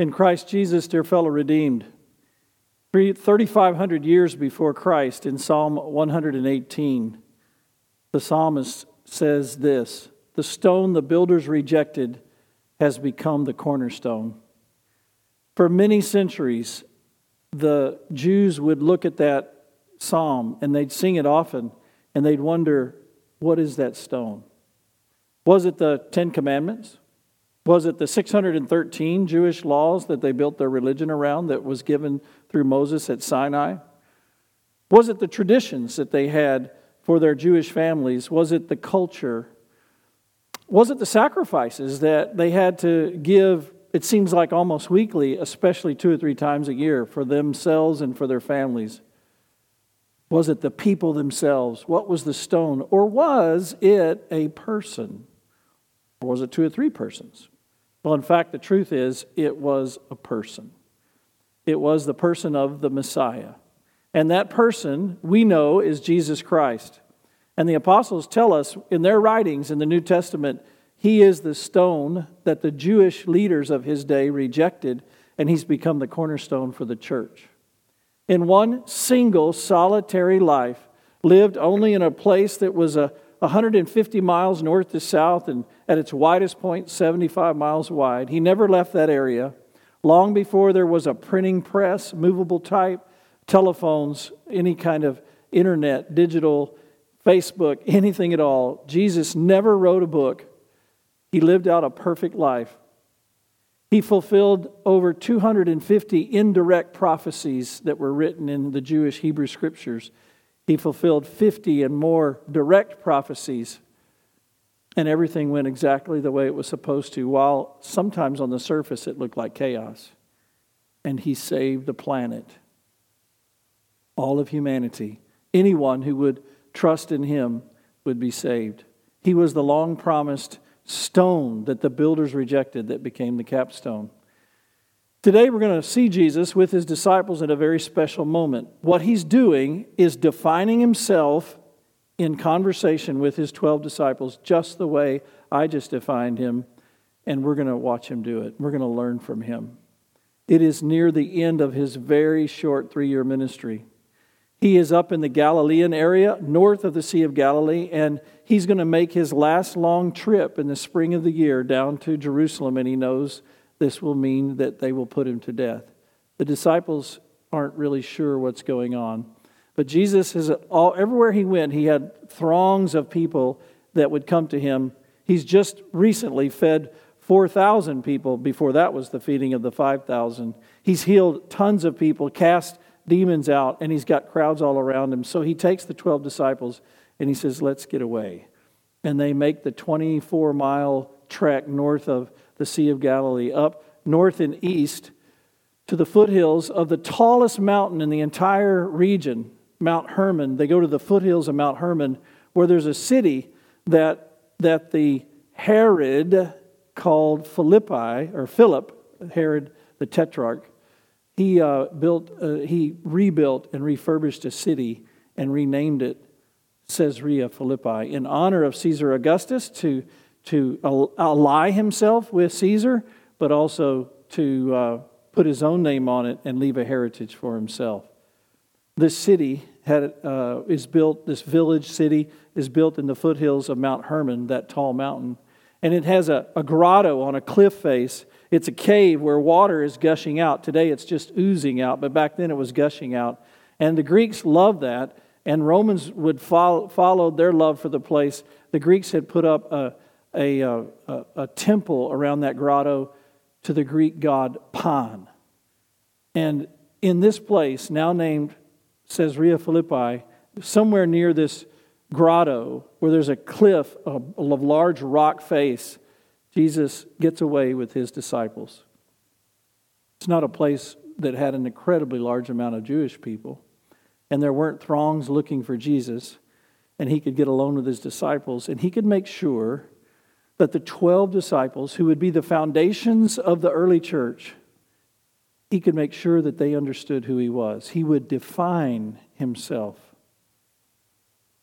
In Christ Jesus, dear fellow redeemed, 3,500 years before Christ, in Psalm 118, the psalmist says this The stone the builders rejected has become the cornerstone. For many centuries, the Jews would look at that psalm and they'd sing it often and they'd wonder, what is that stone? Was it the Ten Commandments? Was it the 613 Jewish laws that they built their religion around that was given through Moses at Sinai? Was it the traditions that they had for their Jewish families? Was it the culture? Was it the sacrifices that they had to give, it seems like almost weekly, especially two or three times a year, for themselves and for their families? Was it the people themselves? What was the stone? Or was it a person? Or was it two or three persons? Well, in fact, the truth is, it was a person. It was the person of the Messiah. And that person, we know, is Jesus Christ. And the apostles tell us in their writings in the New Testament, he is the stone that the Jewish leaders of his day rejected, and he's become the cornerstone for the church. In one single solitary life, lived only in a place that was a 150 miles north to south and at its widest point, 75 miles wide. He never left that area. Long before there was a printing press, movable type, telephones, any kind of internet, digital, Facebook, anything at all, Jesus never wrote a book. He lived out a perfect life. He fulfilled over 250 indirect prophecies that were written in the Jewish Hebrew scriptures. He fulfilled 50 and more direct prophecies, and everything went exactly the way it was supposed to, while sometimes on the surface it looked like chaos. And he saved the planet, all of humanity. Anyone who would trust in him would be saved. He was the long promised stone that the builders rejected that became the capstone. Today, we're going to see Jesus with his disciples at a very special moment. What he's doing is defining himself in conversation with his 12 disciples, just the way I just defined him, and we're going to watch him do it. We're going to learn from him. It is near the end of his very short three year ministry. He is up in the Galilean area, north of the Sea of Galilee, and he's going to make his last long trip in the spring of the year down to Jerusalem, and he knows this will mean that they will put him to death. The disciples aren't really sure what's going on. But Jesus is all everywhere he went, he had throngs of people that would come to him. He's just recently fed 4,000 people before that was the feeding of the 5,000. He's healed tons of people, cast demons out, and he's got crowds all around him. So he takes the 12 disciples and he says, Let's get away. And they make the 24 mile trek north of the Sea of Galilee, up north and east to the foothills of the tallest mountain in the entire region, Mount Hermon. They go to the foothills of Mount Hermon, where there's a city that, that the Herod called Philippi, or Philip, Herod the Tetrarch, he uh, built, uh, he rebuilt and refurbished a city and renamed it Caesarea Philippi in honor of Caesar Augustus to to ally himself with Caesar, but also to uh, put his own name on it and leave a heritage for himself. This city had, uh, is built, this village city is built in the foothills of Mount Hermon, that tall mountain. And it has a, a grotto on a cliff face. It's a cave where water is gushing out. Today it's just oozing out, but back then it was gushing out. And the Greeks loved that, and Romans would follow, follow their love for the place. The Greeks had put up a, a, uh, a, a temple around that grotto to the Greek god Pan. And in this place, now named Caesarea Philippi, somewhere near this grotto where there's a cliff a large rock face, Jesus gets away with his disciples. It's not a place that had an incredibly large amount of Jewish people, and there weren't throngs looking for Jesus, and he could get alone with his disciples, and he could make sure that the 12 disciples, who would be the foundations of the early church, he could make sure that they understood who he was. He would define himself.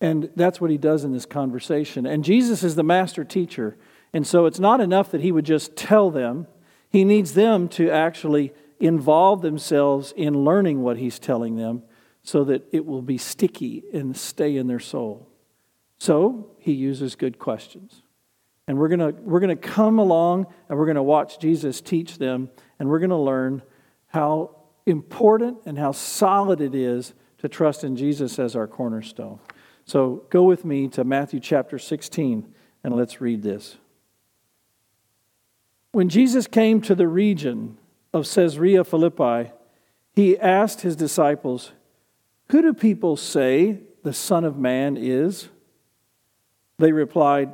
And that's what he does in this conversation. And Jesus is the master teacher. And so it's not enough that he would just tell them, He needs them to actually involve themselves in learning what he's telling them so that it will be sticky and stay in their soul. So he uses good questions. And we're going we're to come along and we're going to watch Jesus teach them, and we're going to learn how important and how solid it is to trust in Jesus as our cornerstone. So go with me to Matthew chapter 16 and let's read this. When Jesus came to the region of Caesarea Philippi, he asked his disciples, Who do people say the Son of Man is? They replied,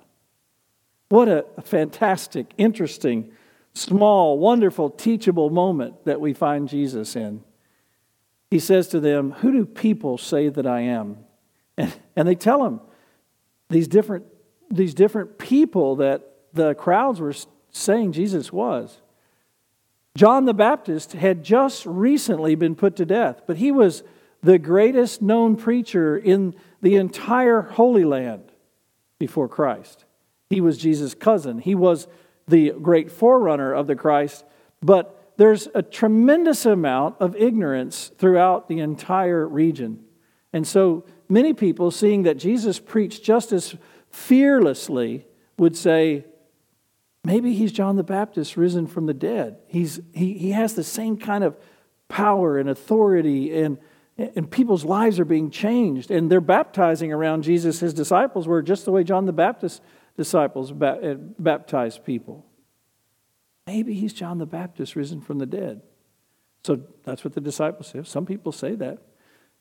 What a fantastic, interesting, small, wonderful, teachable moment that we find Jesus in. He says to them, Who do people say that I am? And, and they tell him these different, these different people that the crowds were saying Jesus was. John the Baptist had just recently been put to death, but he was the greatest known preacher in the entire Holy Land before Christ. He was Jesus' cousin. He was the great forerunner of the Christ, but there's a tremendous amount of ignorance throughout the entire region. And so many people, seeing that Jesus preached just as fearlessly, would say, maybe he's John the Baptist risen from the dead. He's, he, he has the same kind of power and authority, and, and people's lives are being changed. And they're baptizing around Jesus. His disciples were just the way John the Baptist disciples eh, baptized people. Maybe he's John the Baptist risen from the dead. So that's what the disciples say. Some people say that.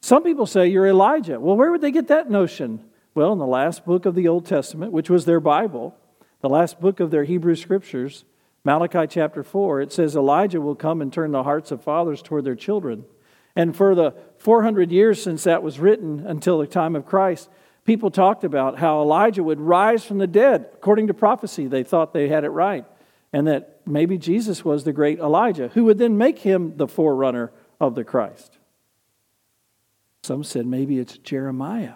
Some people say you're Elijah. Well, where would they get that notion? Well, in the last book of the Old Testament, which was their Bible, the last book of their Hebrew scriptures, Malachi chapter 4, it says Elijah will come and turn the hearts of fathers toward their children. And for the 400 years since that was written until the time of Christ, people talked about how Elijah would rise from the dead. According to prophecy, they thought they had it right. And that maybe Jesus was the great Elijah, who would then make him the forerunner of the Christ. Some said maybe it's Jeremiah.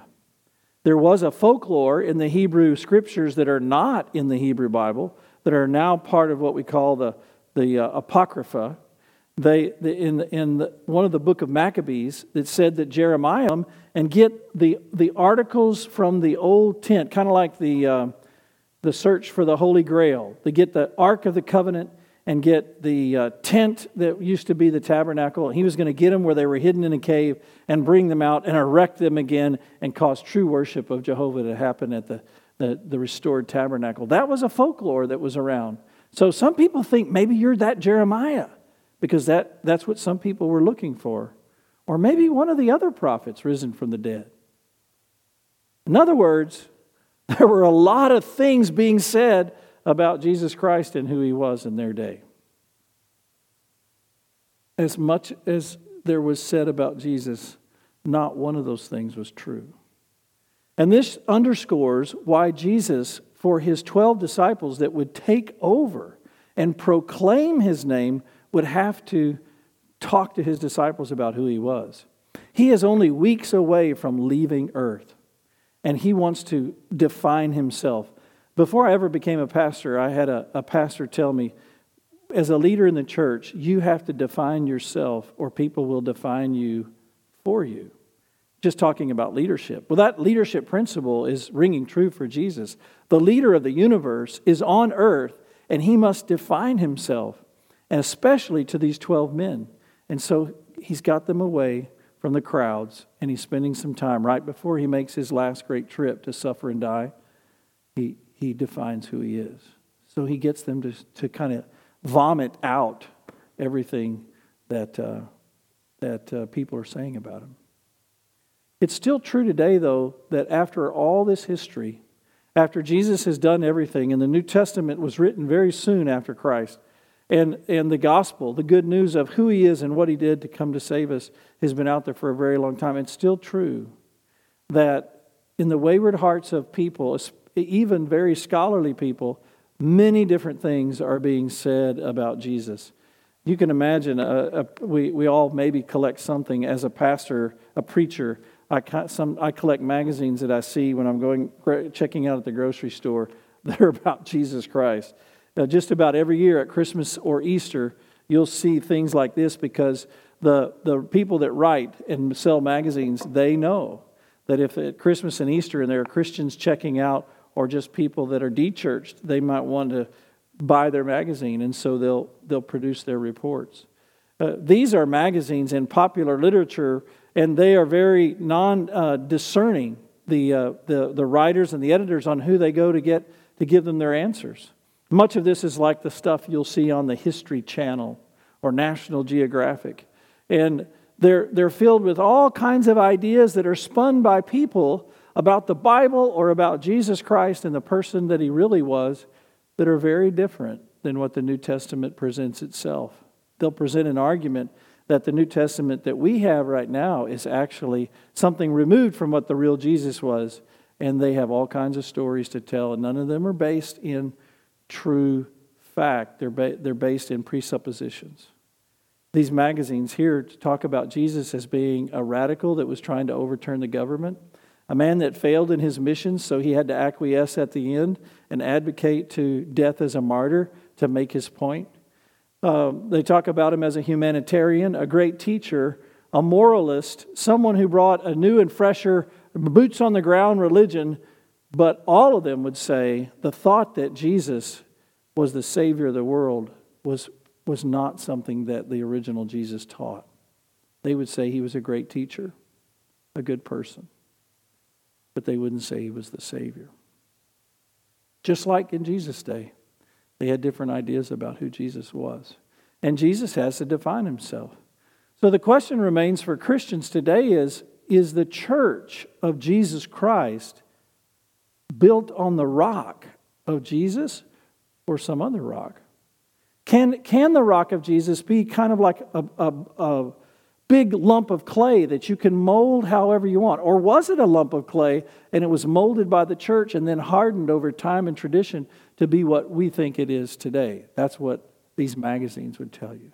There was a folklore in the Hebrew scriptures that are not in the Hebrew Bible, that are now part of what we call the, the uh, Apocrypha. They, in, in the, one of the book of Maccabees, that said that Jeremiah and get the, the articles from the old tent, kind of like the, uh, the search for the Holy Grail. They get the Ark of the Covenant and get the uh, tent that used to be the tabernacle. He was going to get them where they were hidden in a cave and bring them out and erect them again and cause true worship of Jehovah to happen at the, the, the restored tabernacle. That was a folklore that was around. So some people think maybe you're that Jeremiah because that, that's what some people were looking for. Or maybe one of the other prophets risen from the dead. In other words, there were a lot of things being said about Jesus Christ and who he was in their day. As much as there was said about Jesus, not one of those things was true. And this underscores why Jesus, for his 12 disciples that would take over and proclaim his name, would have to talk to his disciples about who he was. He is only weeks away from leaving earth, and he wants to define himself before I ever became a pastor, I had a, a pastor tell me, as a leader in the church, you have to define yourself or people will define you for you. Just talking about leadership. Well, that leadership principle is ringing true for Jesus. The leader of the universe is on earth and he must define himself, and especially to these 12 men. And so he's got them away from the crowds and he's spending some time right before he makes his last great trip to suffer and die. He, he defines who he is. So he gets them to, to kind of vomit out everything that, uh, that uh, people are saying about him. It's still true today, though, that after all this history, after Jesus has done everything, and the New Testament was written very soon after Christ, and, and the gospel, the good news of who he is and what he did to come to save us, has been out there for a very long time. It's still true that in the wayward hearts of people, even very scholarly people, many different things are being said about Jesus. You can imagine, a, a, we, we all maybe collect something as a pastor, a preacher. I, some, I collect magazines that I see when I'm going checking out at the grocery store that are about Jesus Christ. Uh, just about every year at Christmas or Easter, you'll see things like this because the, the people that write and sell magazines, they know that if at Christmas and Easter and there are Christians checking out or just people that are de-churched, they might want to buy their magazine, and so they'll, they'll produce their reports. Uh, these are magazines in popular literature, and they are very non-discerning, the, uh, the, the writers and the editors, on who they go to get to give them their answers. Much of this is like the stuff you'll see on the History Channel or National Geographic. And they're, they're filled with all kinds of ideas that are spun by people about the Bible or about Jesus Christ and the person that he really was that are very different than what the New Testament presents itself. They'll present an argument that the New Testament that we have right now is actually something removed from what the real Jesus was, and they have all kinds of stories to tell, and none of them are based in true fact. They're, ba- they're based in presuppositions. These magazines here talk about Jesus as being a radical that was trying to overturn the government a man that failed in his mission, so he had to acquiesce at the end and advocate to death as a martyr to make his point. Um, they talk about him as a humanitarian, a great teacher, a moralist, someone who brought a new and fresher, boots on the ground religion. But all of them would say the thought that Jesus was the Savior of the world was, was not something that the original Jesus taught. They would say he was a great teacher, a good person but they wouldn't say he was the Savior. Just like in Jesus' day, they had different ideas about who Jesus was. And Jesus has to define himself. So the question remains for Christians today is Is the church of Jesus Christ built on the rock of Jesus or some other rock? Can, can the rock of Jesus be kind of like a, a, a big lump of clay that you can mold however you want? Or was it a lump of clay and it was molded by the church and then hardened over time and tradition to be what we think it is today? That's what these magazines would tell you.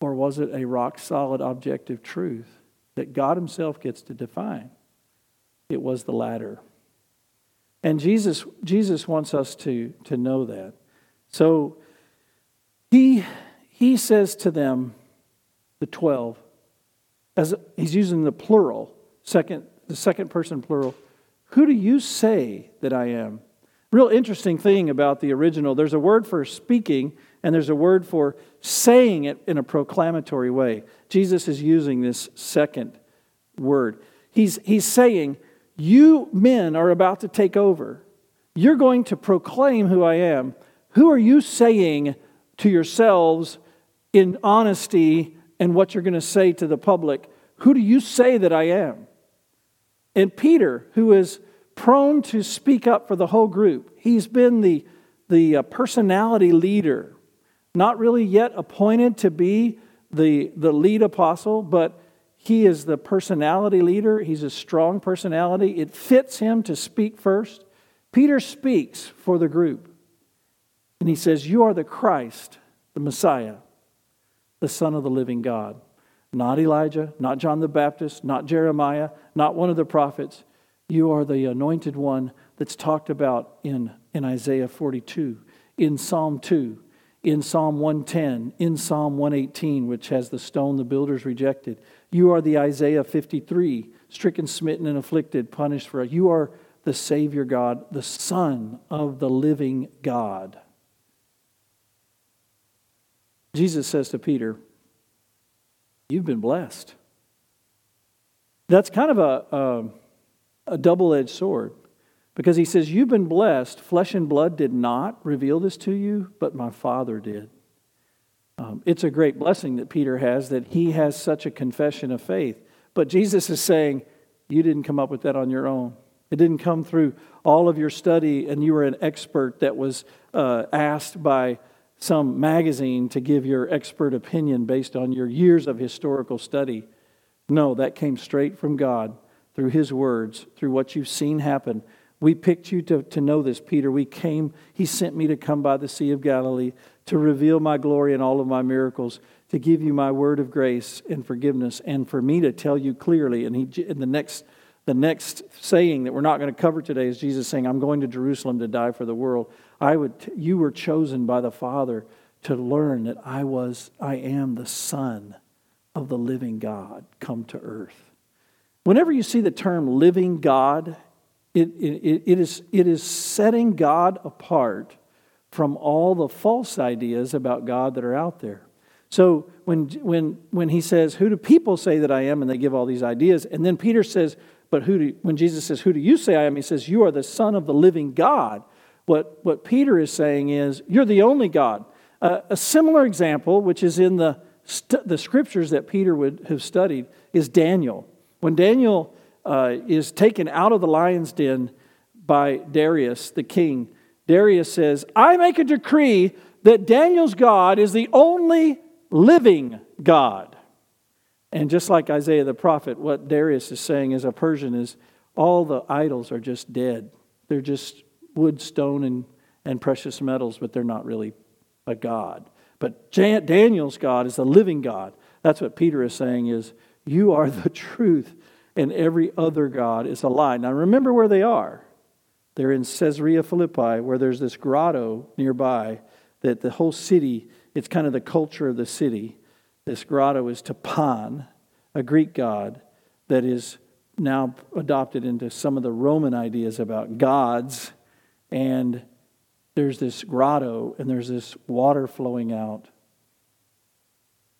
Or was it a rock solid objective truth that God Himself gets to define? It was the latter. And Jesus, Jesus wants us to, to know that. So he, he says to them, the 12 as he's using the plural second the second person plural who do you say that i am? Real interesting thing about the original there's a word for speaking and there's a word for saying it in a proclamatory way. Jesus is using this second word. He's, he's saying you men are about to take over you're going to proclaim who i am who are you saying to yourselves in honesty and what you're going to say to the public. Who do you say that I am? And Peter, who is prone to speak up for the whole group, he's been the, the uh, personality leader, not really yet appointed to be the, the lead apostle, but he is the personality leader. He's a strong personality. It fits him to speak first. Peter speaks for the group. And he says, You are the Christ, the Messiah the Son of the living God. Not Elijah, not John the Baptist, not Jeremiah, not one of the prophets. You are the anointed one that's talked about in, in Isaiah 42, in Psalm 2, in Psalm 110, in Psalm 118, which has the stone the builders rejected. You are the Isaiah 53, stricken, smitten, and afflicted, punished for. us. You are the Savior God, the Son of the living God. Jesus says to Peter, you've been blessed. That's kind of a, a, a double edged sword because he says, You've been blessed. Flesh and blood did not reveal this to you, but my Father did. Um, it's a great blessing that Peter has that he has such a confession of faith. But Jesus is saying, You didn't come up with that on your own. It didn't come through all of your study and you were an expert that was uh, asked by some magazine to give your expert opinion based on your years of historical study. No, that came straight from God through His words, through what you've seen happen. We picked you to, to know this, Peter. We came, He sent me to come by the Sea of Galilee to reveal my glory and all of my miracles, to give you my word of grace and forgiveness, and for me to tell you clearly. And he, in the next, the next saying that we're not going to cover today is Jesus saying, "I'm going to Jerusalem to die for the world." I would, you were chosen by the Father to learn that I was, I am the Son of the living God come to earth. Whenever you see the term living God, it, it, it, is, it is setting God apart from all the false ideas about God that are out there. So when, when, when he says, Who do people say that I am? and they give all these ideas, and then Peter says, But who do, when Jesus says, Who do you say I am? He says, You are the Son of the living God. What, what Peter is saying is, You're the only God. Uh, a similar example, which is in the, st- the scriptures that Peter would have studied, is Daniel. When Daniel uh, is taken out of the lion's den by Darius, the king, Darius says, I make a decree that Daniel's God is the only living God. And just like Isaiah the prophet, what Darius is saying as a Persian is all the idols are just dead. They're just wood, stone, and, and precious metals, but they're not really a God. But Daniel's God is the living God. That's what Peter is saying is, you are the truth, and every other God is a lie. Now remember where they are. They're in Caesarea Philippi, where there's this grotto nearby that the whole city, it's kind of the culture of the city. This grotto is to Pan, a Greek god that is now adopted into some of the Roman ideas about gods. And there's this grotto and there's this water flowing out.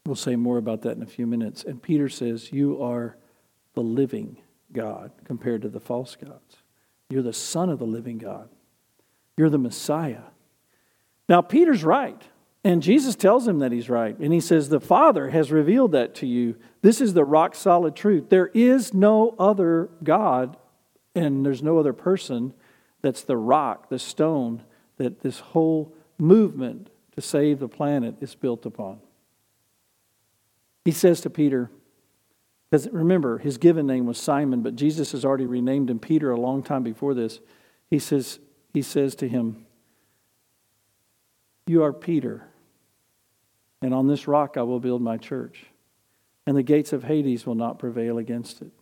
We'll say more about that in a few minutes. And Peter says, You are the living God compared to the false gods. You're the Son of the living God. You're the Messiah. Now, Peter's right. And Jesus tells him that he's right. And he says, The Father has revealed that to you. This is the rock solid truth. There is no other God, and there's no other person that's the rock, the stone that this whole movement to save the planet is built upon. He says to Peter, because remember, his given name was Simon, but Jesus has already renamed him Peter a long time before this. He says, he says to him, You are Peter, and on this rock I will build my church, and the gates of Hades will not prevail against it.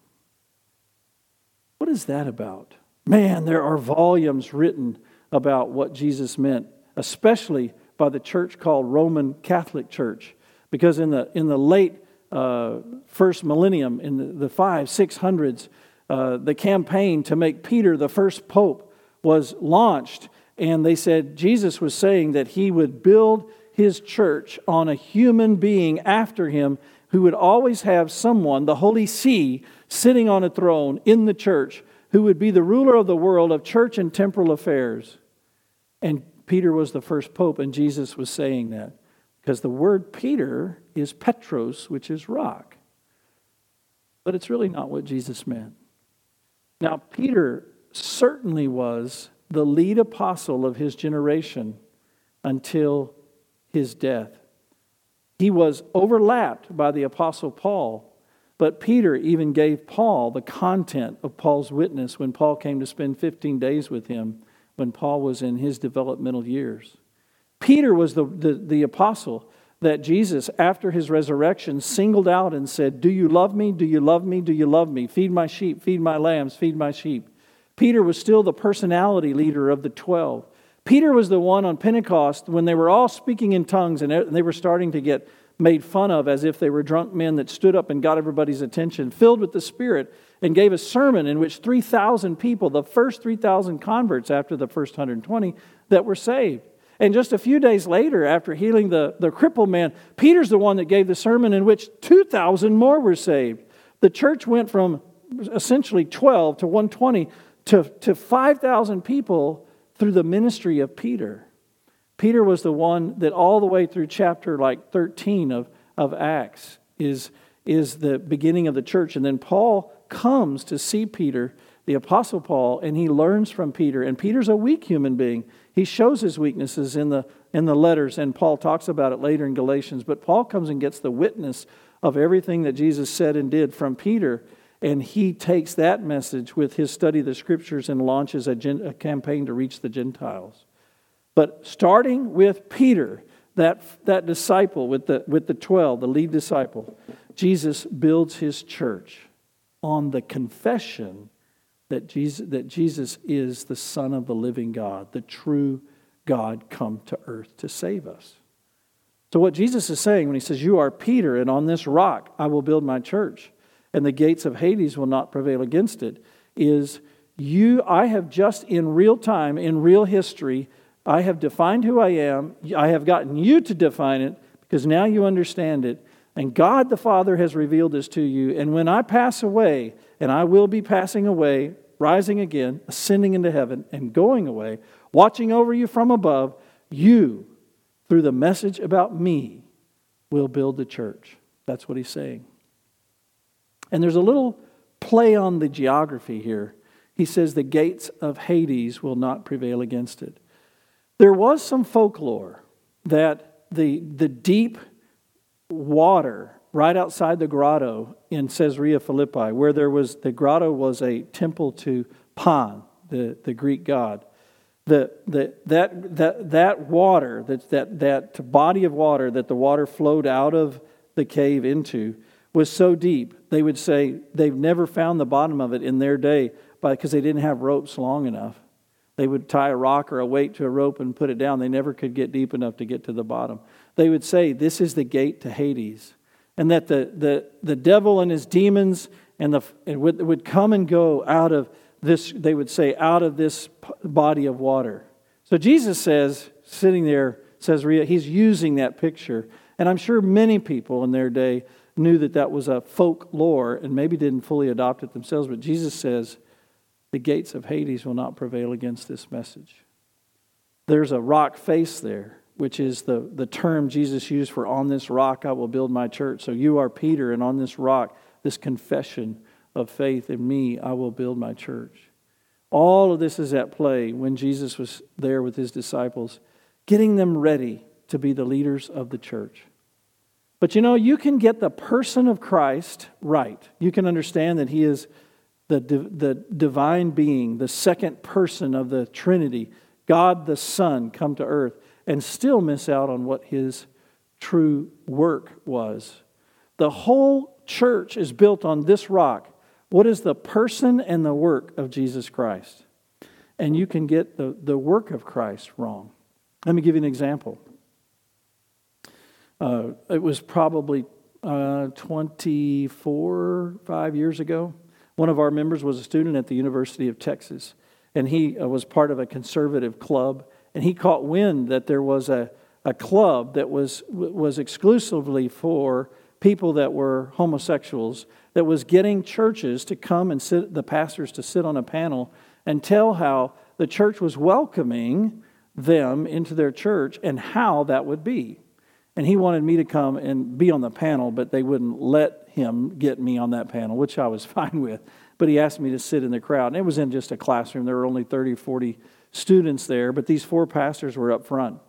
What is that about? Man, there are volumes written about what Jesus meant, especially by the church called Roman Catholic Church. Because in the, in the late uh, first millennium, in the, five, six hundreds, uh, the campaign to make Peter the first pope was launched. And they said Jesus was saying that he would build his church on a human being after him who would always have someone, the Holy See, sitting on a throne in the church, who would be the ruler of the world of church and temporal affairs. And Peter was the first pope, and Jesus was saying that. Because the word Peter is Petros, which is rock. But it's really not what Jesus meant. Now, Peter certainly was the lead apostle of his generation until his death. He was overlapped by the apostle Paul, but Peter even gave Paul the content of Paul's witness when Paul came to spend 15 days with him when Paul was in his developmental years. Peter was the, the, the apostle that Jesus, after his resurrection, singled out and said, Do you love me? Do you love me? Do you love me? Feed my sheep, feed my lambs, feed my sheep. Peter was still the personality leader of the 12. Peter was the one on Pentecost when they were all speaking in tongues and they were starting to get made fun of as if they were drunk men that stood up and got everybody's attention, filled with the Spirit, and gave a sermon in which 3,000 people, the first 3,000 converts after the first 120, that were saved. And just a few days later, after healing the, the crippled man, Peter's the one that gave the sermon in which 2,000 more were saved. The church went from essentially 12 to 120 to, to 5,000 people through the ministry of Peter. Peter was the one that all the way through chapter like 13 of, of Acts is, is the beginning of the church. And then Paul comes to see Peter, the Apostle Paul, and he learns from Peter. And Peter's a weak human being. He shows his weaknesses in the, in the letters, and Paul talks about it later in Galatians. But Paul comes and gets the witness of everything that Jesus said and did from Peter. And he takes that message with his study of the scriptures and launches a, gen, a campaign to reach the Gentiles. But starting with Peter, that, that disciple with the, with the 12, the lead disciple, Jesus builds his church on the confession that Jesus, that Jesus is the Son of the living God, the true God come to earth to save us. So, what Jesus is saying when he says, You are Peter, and on this rock I will build my church, and the gates of Hades will not prevail against it, is you, I have just in real time, in real history, I have defined who I am. I have gotten you to define it because now you understand it. And God the Father has revealed this to you. And when I pass away, and I will be passing away, rising again, ascending into heaven, and going away, watching over you from above, you, through the message about me, will build the church. That's what he's saying. And there's a little play on the geography here. He says, The gates of Hades will not prevail against it. There was some folklore that the, the deep water right outside the grotto in Caesarea Philippi, where there was the grotto was a temple to Pan, the, the Greek god. The, the, that, that, that water, that, that, that body of water that the water flowed out of the cave into, was so deep, they would say they've never found the bottom of it in their day because they didn't have ropes long enough. They would tie a rock or a weight to a rope and put it down. They never could get deep enough to get to the bottom. They would say, This is the gate to Hades. And that the, the, the devil and his demons and the, it would, would come and go out of this, they would say, out of this body of water. So Jesus says, sitting there, says, he's using that picture. And I'm sure many people in their day knew that that was a folklore and maybe didn't fully adopt it themselves. But Jesus says, the gates of Hades will not prevail against this message. There's a rock face there, which is the, the term Jesus used for on this rock I will build my church. So you are Peter, and on this rock, this confession of faith in me, I will build my church. All of this is at play when Jesus was there with his disciples, getting them ready to be the leaders of the church. But you know, you can get the person of Christ right. You can understand that he is the, the divine being, the second person of the Trinity, God the Son, come to earth and still miss out on what his true work was. The whole church is built on this rock. What is the person and the work of Jesus Christ? And you can get the, the work of Christ wrong. Let me give you an example. Uh, it was probably uh, 24, five years ago. One of our members was a student at the University of Texas, and he uh, was part of a conservative club. And he caught wind that there was a, a club that was, was exclusively for people that were homosexuals that was getting churches to come and sit, the pastors to sit on a panel and tell how the church was welcoming them into their church and how that would be. And he wanted me to come and be on the panel, but they wouldn't let him get me on that panel, which I was fine with. But he asked me to sit in the crowd. And it was in just a classroom. There were only 30, 40 students there, but these four pastors were up front.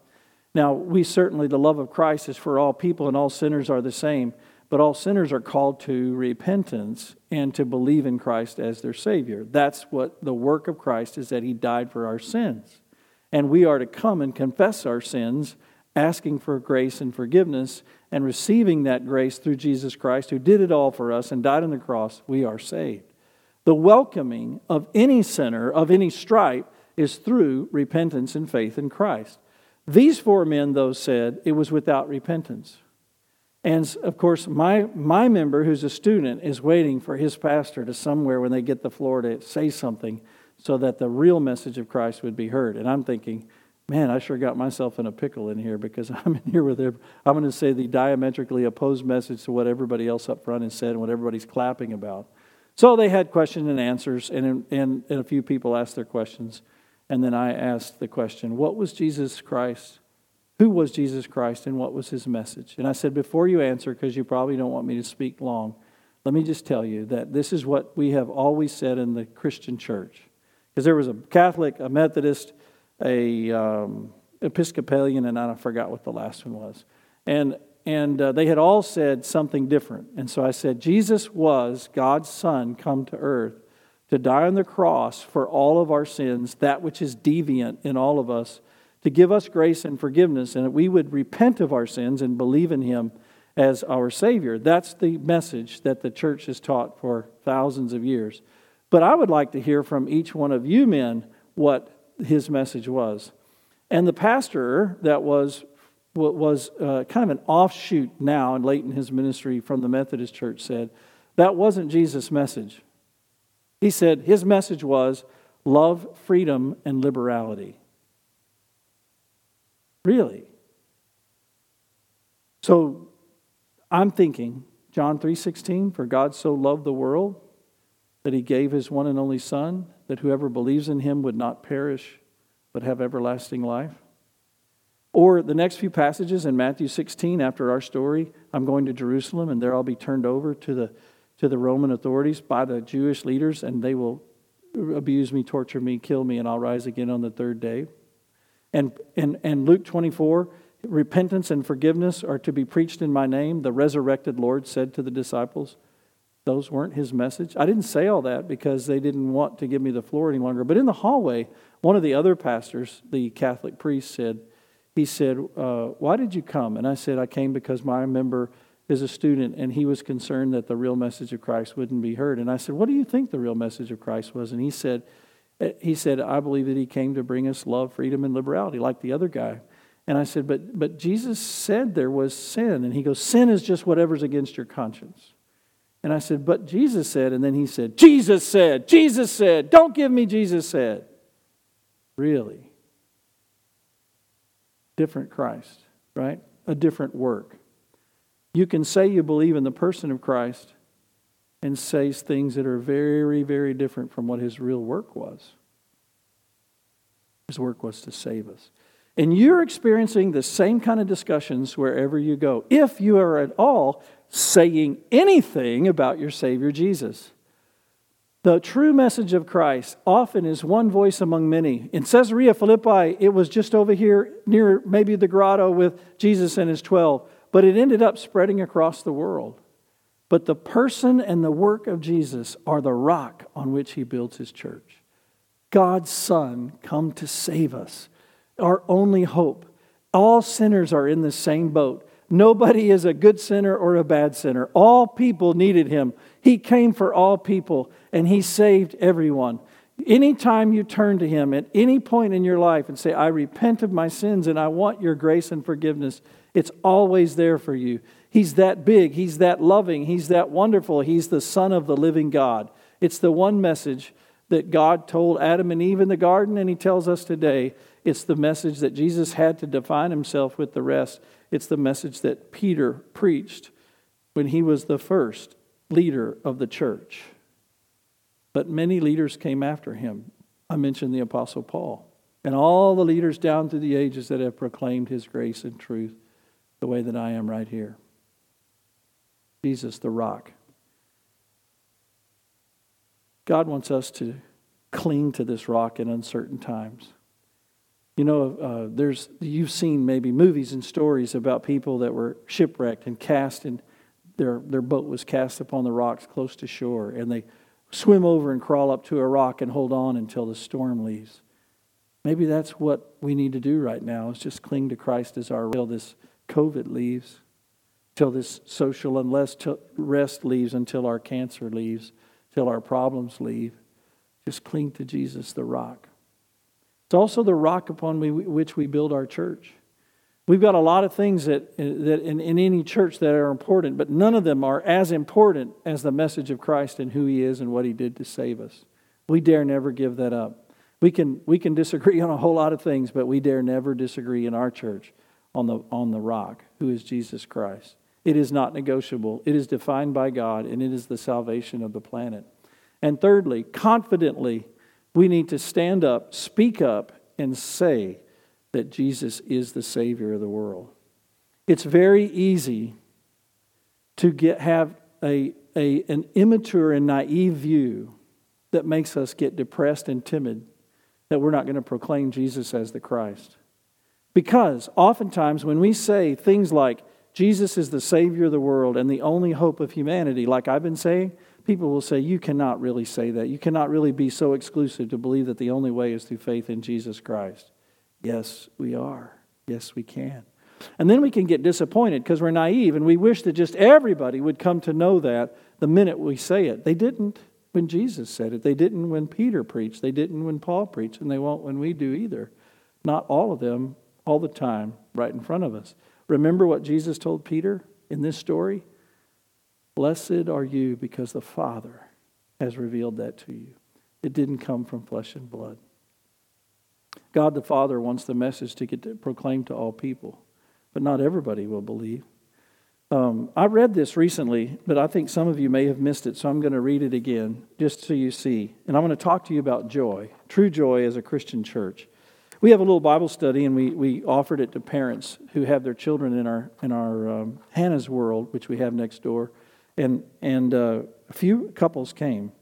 Now, we certainly, the love of Christ is for all people, and all sinners are the same. But all sinners are called to repentance and to believe in Christ as their Savior. That's what the work of Christ is that He died for our sins. And we are to come and confess our sins asking for grace and forgiveness and receiving that grace through Jesus Christ, who did it all for us and died on the cross, we are saved. The welcoming of any sinner of any stripe is through repentance and faith in Christ. These four men, though, said it was without repentance. And of course, my, my member, who's a student, is waiting for his pastor to somewhere when they get the floor to say something so that the real message of Christ would be heard. And I'm thinking, man, I sure got myself in a pickle in here because I'm in here with I'm going to say the diametrically opposed message to what everybody else up front has said and what everybody's clapping about. So they had questions and answers, and, and, and a few people asked their questions. And then I asked the question, What was Jesus Christ? Who was Jesus Christ, and what was his message? And I said, Before you answer, because you probably don't want me to speak long, let me just tell you that this is what we have always said in the Christian church. Because there was a Catholic, a Methodist, a um, Episcopalian, and I forgot what the last one was. And, and uh, they had all said something different. And so I said, Jesus was God's Son come to earth to die on the cross for all of our sins, that which is deviant in all of us, to give us grace and forgiveness, and that we would repent of our sins and believe in Him as our Savior. That's the message that the church has taught for thousands of years. But I would like to hear from each one of you men what his message was. And the pastor that was was uh, kind of an offshoot now and late in his ministry from the Methodist Church said that wasn't Jesus' message. He said his message was love, freedom, and liberality. Really? So I'm thinking John 3:16 for God so loved the world that he gave his one and only son that whoever believes in him would not perish but have everlasting life. Or the next few passages in Matthew 16 after our story, I'm going to Jerusalem and there I'll be turned over to the to the Roman authorities by the Jewish leaders and they will abuse me, torture me, kill me and I'll rise again on the third day. And and and Luke 24 repentance and forgiveness are to be preached in my name, the resurrected Lord said to the disciples those weren't his message. I didn't say all that because they didn't want to give me the floor any longer. But in the hallway, one of the other pastors, the Catholic priest, said, he said, uh, Why did you come? And I said, I came because my member is a student and he was concerned that the real message of Christ wouldn't be heard. And I said, What do you think the real message of Christ was? And he said, eh, he said, I believe that he came to bring us love, freedom, and liberality, like the other guy. And I said, But but Jesus said there was sin. And he goes, Sin is just whatever's against your conscience. And I said, But Jesus said, and then he said, Jesus said, Jesus said, don't give me Jesus said. Really? Different Christ, right? A different work. You can say you believe in the person of Christ and say things that are very, very different from what his real work was. His work was to save us. And you're experiencing the same kind of discussions wherever you go, if you are at all saying anything about your Savior Jesus. The true message of Christ often is one voice among many. In Caesarea Philippi, it was just over here near maybe the grotto with Jesus and his 12, but it ended up spreading across the world. But the person and the work of Jesus are the rock on which he builds his church. God's Son come to save us, our only hope. All sinners are in the same boat. Nobody is a good sinner or a bad sinner. All people needed him. He came for all people and he saved everyone. Anytime you turn to him at any point in your life and say, I repent of my sins and I want your grace and forgiveness, it's always there for you. He's that big, he's that loving, he's that wonderful, he's the Son of the living God. It's the one message that God told Adam and Eve in the garden, and he tells us today. It's the message that Jesus had to define himself with the rest. It's the message that Peter preached when he was the first leader of the church. But many leaders came after him. I mentioned the Apostle Paul and all the leaders down through the ages that have proclaimed his grace and truth the way that I am right here. Jesus, the rock. God wants us to cling to this rock in uncertain times. You know, uh, there's you've seen maybe movies and stories about people that were shipwrecked and cast, and their their boat was cast upon the rocks close to shore, and they swim over and crawl up to a rock and hold on until the storm leaves. Maybe that's what we need to do right now: is just cling to Christ as our until this COVID leaves, till this social unrest rest leaves, until our cancer leaves, till our problems leave. Just cling to Jesus, the rock. It's also the rock upon which we build our church. We've got a lot of things that, that in, in any church that are important, but none of them are as important as the message of Christ and who He is and what He did to save us. We dare never give that up. We can, we can disagree on a whole lot of things, but we dare never disagree in our church on the, on the rock, who is Jesus Christ. It is not negotiable. It is defined by God, and it is the salvation of the planet. And thirdly, confidently, we need to stand up, speak up, and say that Jesus is the Savior of the world. It's very easy to get, have a, a, an immature and naive view that makes us get depressed and timid that we're not going to proclaim Jesus as the Christ. Because oftentimes when we say things like, Jesus is the Savior of the world and the only hope of humanity, like I've been saying, people will say, You cannot really say that. You cannot really be so exclusive to believe that the only way is through faith in Jesus Christ. Yes, we are. Yes, we can. And then we can get disappointed because we're naive and we wish that just everybody would come to know that the minute we say it. They didn't when Jesus said it. They didn't when Peter preached. They didn't when Paul preached, and they won't when we do either. Not all of them all the time right in front of us. Remember what Jesus told Peter in this story? Blessed are you because the Father has revealed that to you. It didn't come from flesh and blood. God the Father wants the message to get proclaimed to all people, but not everybody will believe. Um, I read this recently, but I think some of you may have missed it, so I'm going to read it again just so you see. And I'm going to talk to you about joy, true joy as a Christian church. We have a little Bible study, and we, we offered it to parents who have their children in our, in our um, Hannah's World, which we have next door. And, and uh, a few couples came.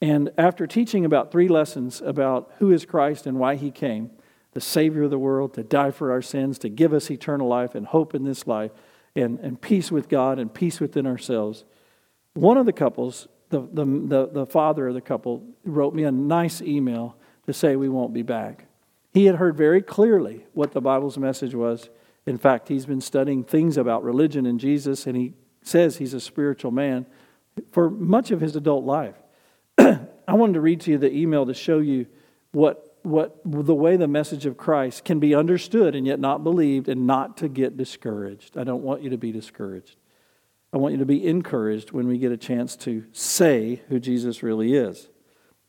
And after teaching about three lessons about who is Christ and why he came, the Savior of the world, to die for our sins, to give us eternal life and hope in this life, and, and peace with God and peace within ourselves, one of the couples, the, the, the, the father of the couple, wrote me a nice email to say we won't be back. He had heard very clearly what the Bible's message was. In fact, he's been studying things about religion and Jesus, and he says he's a spiritual man for much of his adult life. I wanted to read to you the email to show you what, what the way the message of Christ can be understood and yet not believed and not to get discouraged. I don't want you to be discouraged. I want you to be encouraged when we get a chance to say who Jesus really is.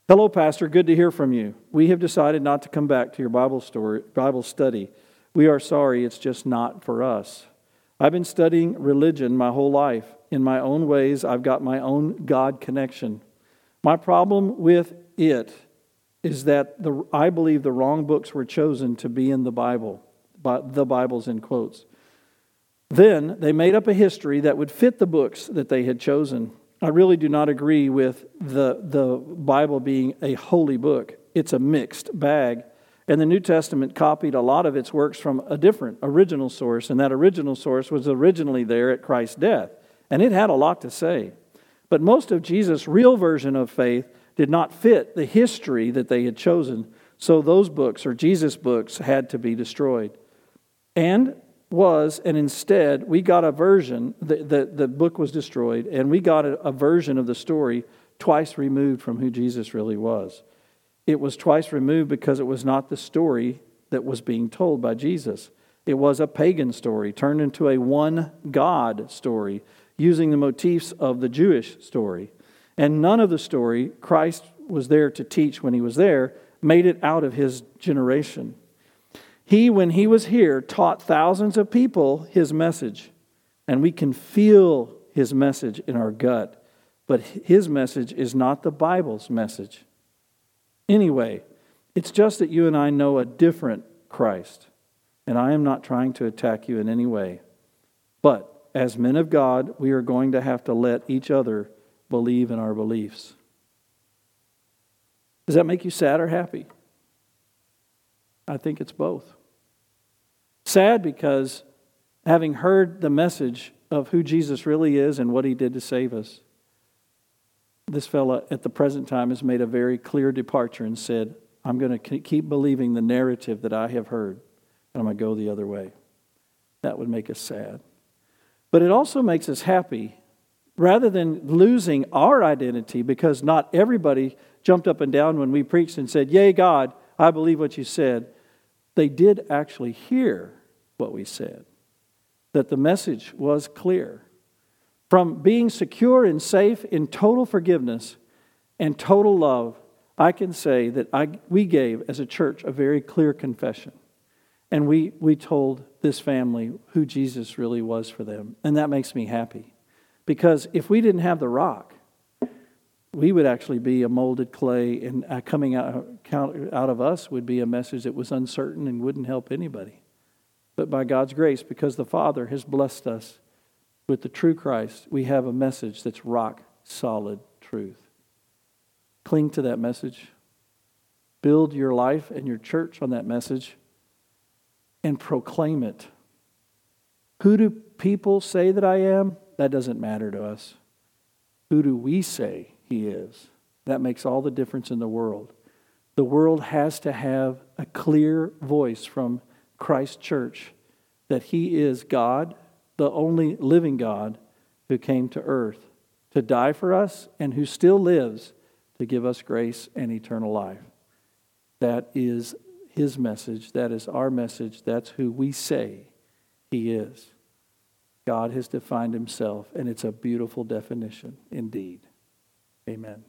Hello, Pastor. Good to hear from you. We have decided not to come back to your Bible story, Bible study. We are sorry, it's just not for us. I've been studying religion my whole life. In my own ways, I've got my own God connection. My problem with it is that the, I believe the wrong books were chosen to be in the Bible, but the Bible's in quotes. Then they made up a history that would fit the books that they had chosen. I really do not agree with the, the Bible being a holy book. It's a mixed bag. And the New Testament copied a lot of its works from a different original source, and that original source was originally there at Christ's death. And it had a lot to say. But most of Jesus' real version of faith did not fit the history that they had chosen, so those books, or Jesus' books, had to be destroyed. And was, and instead we got a version, the, the, the book was destroyed, and we got a, a version of the story twice removed from who Jesus really was. It was twice removed because it was not the story that was being told by Jesus. It was a pagan story turned into a one God story using the motifs of the Jewish story. And none of the story Christ was there to teach when he was there made it out of his generation. He, when he was here, taught thousands of people his message, and we can feel his message in our gut. But his message is not the Bible's message. Anyway, it's just that you and I know a different Christ, and I am not trying to attack you in any way. But as men of God, we are going to have to let each other believe in our beliefs. Does that make you sad or happy? I think it's both. Sad because having heard the message of who Jesus really is and what he did to save us, this fella at the present time has made a very clear departure and said, I'm going to keep believing the narrative that I have heard, and I'm going to go the other way. That would make us sad. But it also makes us happy rather than losing our identity because not everybody jumped up and down when we preached and said, Yay, God, I believe what you said. They did actually hear what we said, that the message was clear. From being secure and safe in total forgiveness and total love, I can say that I, we gave, as a church, a very clear confession. And we, we told this family who Jesus really was for them. And that makes me happy. Because if we didn't have the rock, we would actually be a molded clay, and uh, coming out, out of us would be a message that was uncertain and wouldn't help anybody. But by God's grace, because the Father has blessed us with the true Christ, we have a message that's rock solid truth. Cling to that message. Build your life and your church on that message and proclaim it. Who do people say that I am? That doesn't matter to us. Who do we say he is? That makes all the difference in the world. The world has to have a clear voice from Christ Church that he is God, the only living God who came to earth to die for us and who still lives to give us grace and eternal life. That is his message. That is our message. That's who we say he is. God has defined himself, and it's a beautiful definition indeed. Amen.